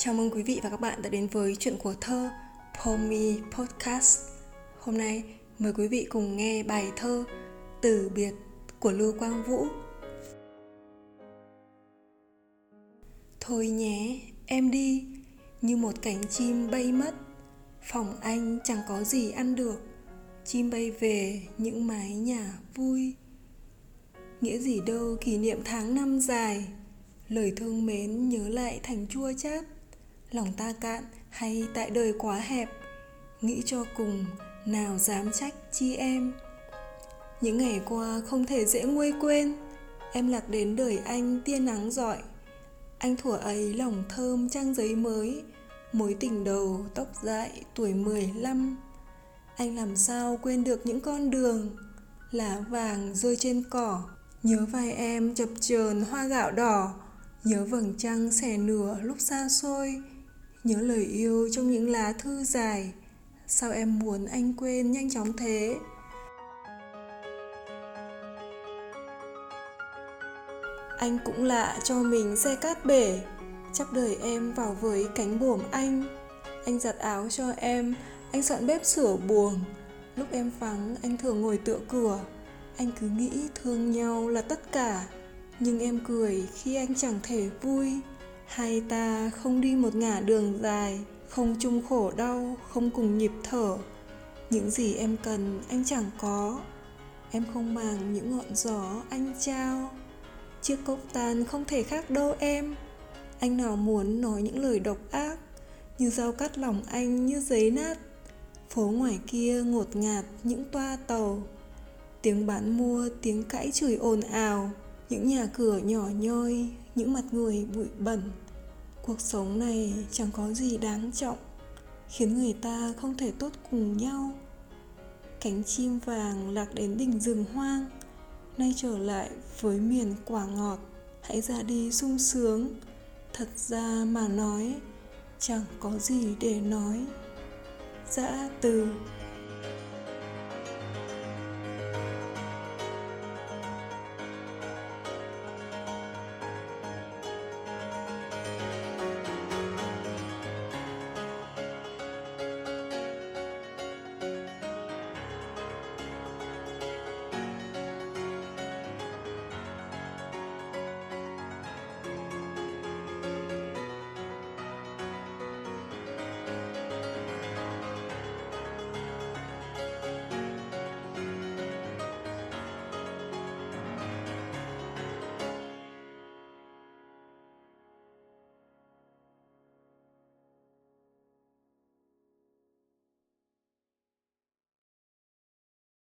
Chào mừng quý vị và các bạn đã đến với chuyện của thơ Pomi Podcast. Hôm nay mời quý vị cùng nghe bài thơ Từ biệt của Lưu Quang Vũ. Thôi nhé, em đi, như một cánh chim bay mất. Phòng anh chẳng có gì ăn được, chim bay về những mái nhà vui. Nghĩa gì đâu kỷ niệm tháng năm dài, lời thương mến nhớ lại thành chua chát lòng ta cạn hay tại đời quá hẹp, nghĩ cho cùng, nào dám trách chi em? Những ngày qua không thể dễ nguôi quên, em lạc đến đời anh tia nắng rọi. Anh thuở ấy lòng thơm trang giấy mới, mối tình đầu tóc dại tuổi 15 anh làm sao quên được những con đường, lá vàng rơi trên cỏ, nhớ vai em chập chờn hoa gạo đỏ, nhớ vầng trăng xẻ nửa lúc xa xôi nhớ lời yêu trong những lá thư dài. Sao em muốn anh quên nhanh chóng thế? Anh cũng lạ cho mình xe cát bể. Chắp đời em vào với cánh buồm anh. Anh giặt áo cho em, anh soạn bếp sửa buồng. Lúc em vắng, anh thường ngồi tựa cửa. Anh cứ nghĩ thương nhau là tất cả. Nhưng em cười khi anh chẳng thể vui hai ta không đi một ngả đường dài, không chung khổ đau, không cùng nhịp thở? Những gì em cần, anh chẳng có. Em không màng những ngọn gió anh trao. Chiếc cốc tan không thể khác đâu em. Anh nào muốn nói những lời độc ác, như dao cắt lòng anh như giấy nát. Phố ngoài kia ngột ngạt những toa tàu. Tiếng bán mua, tiếng cãi chửi ồn ào những nhà cửa nhỏ nhoi, những mặt người bụi bẩn. Cuộc sống này chẳng có gì đáng trọng, khiến người ta không thể tốt cùng nhau. Cánh chim vàng lạc đến đỉnh rừng hoang, nay trở lại với miền quả ngọt. Hãy ra đi sung sướng. Thật ra mà nói, chẳng có gì để nói. Dã từ.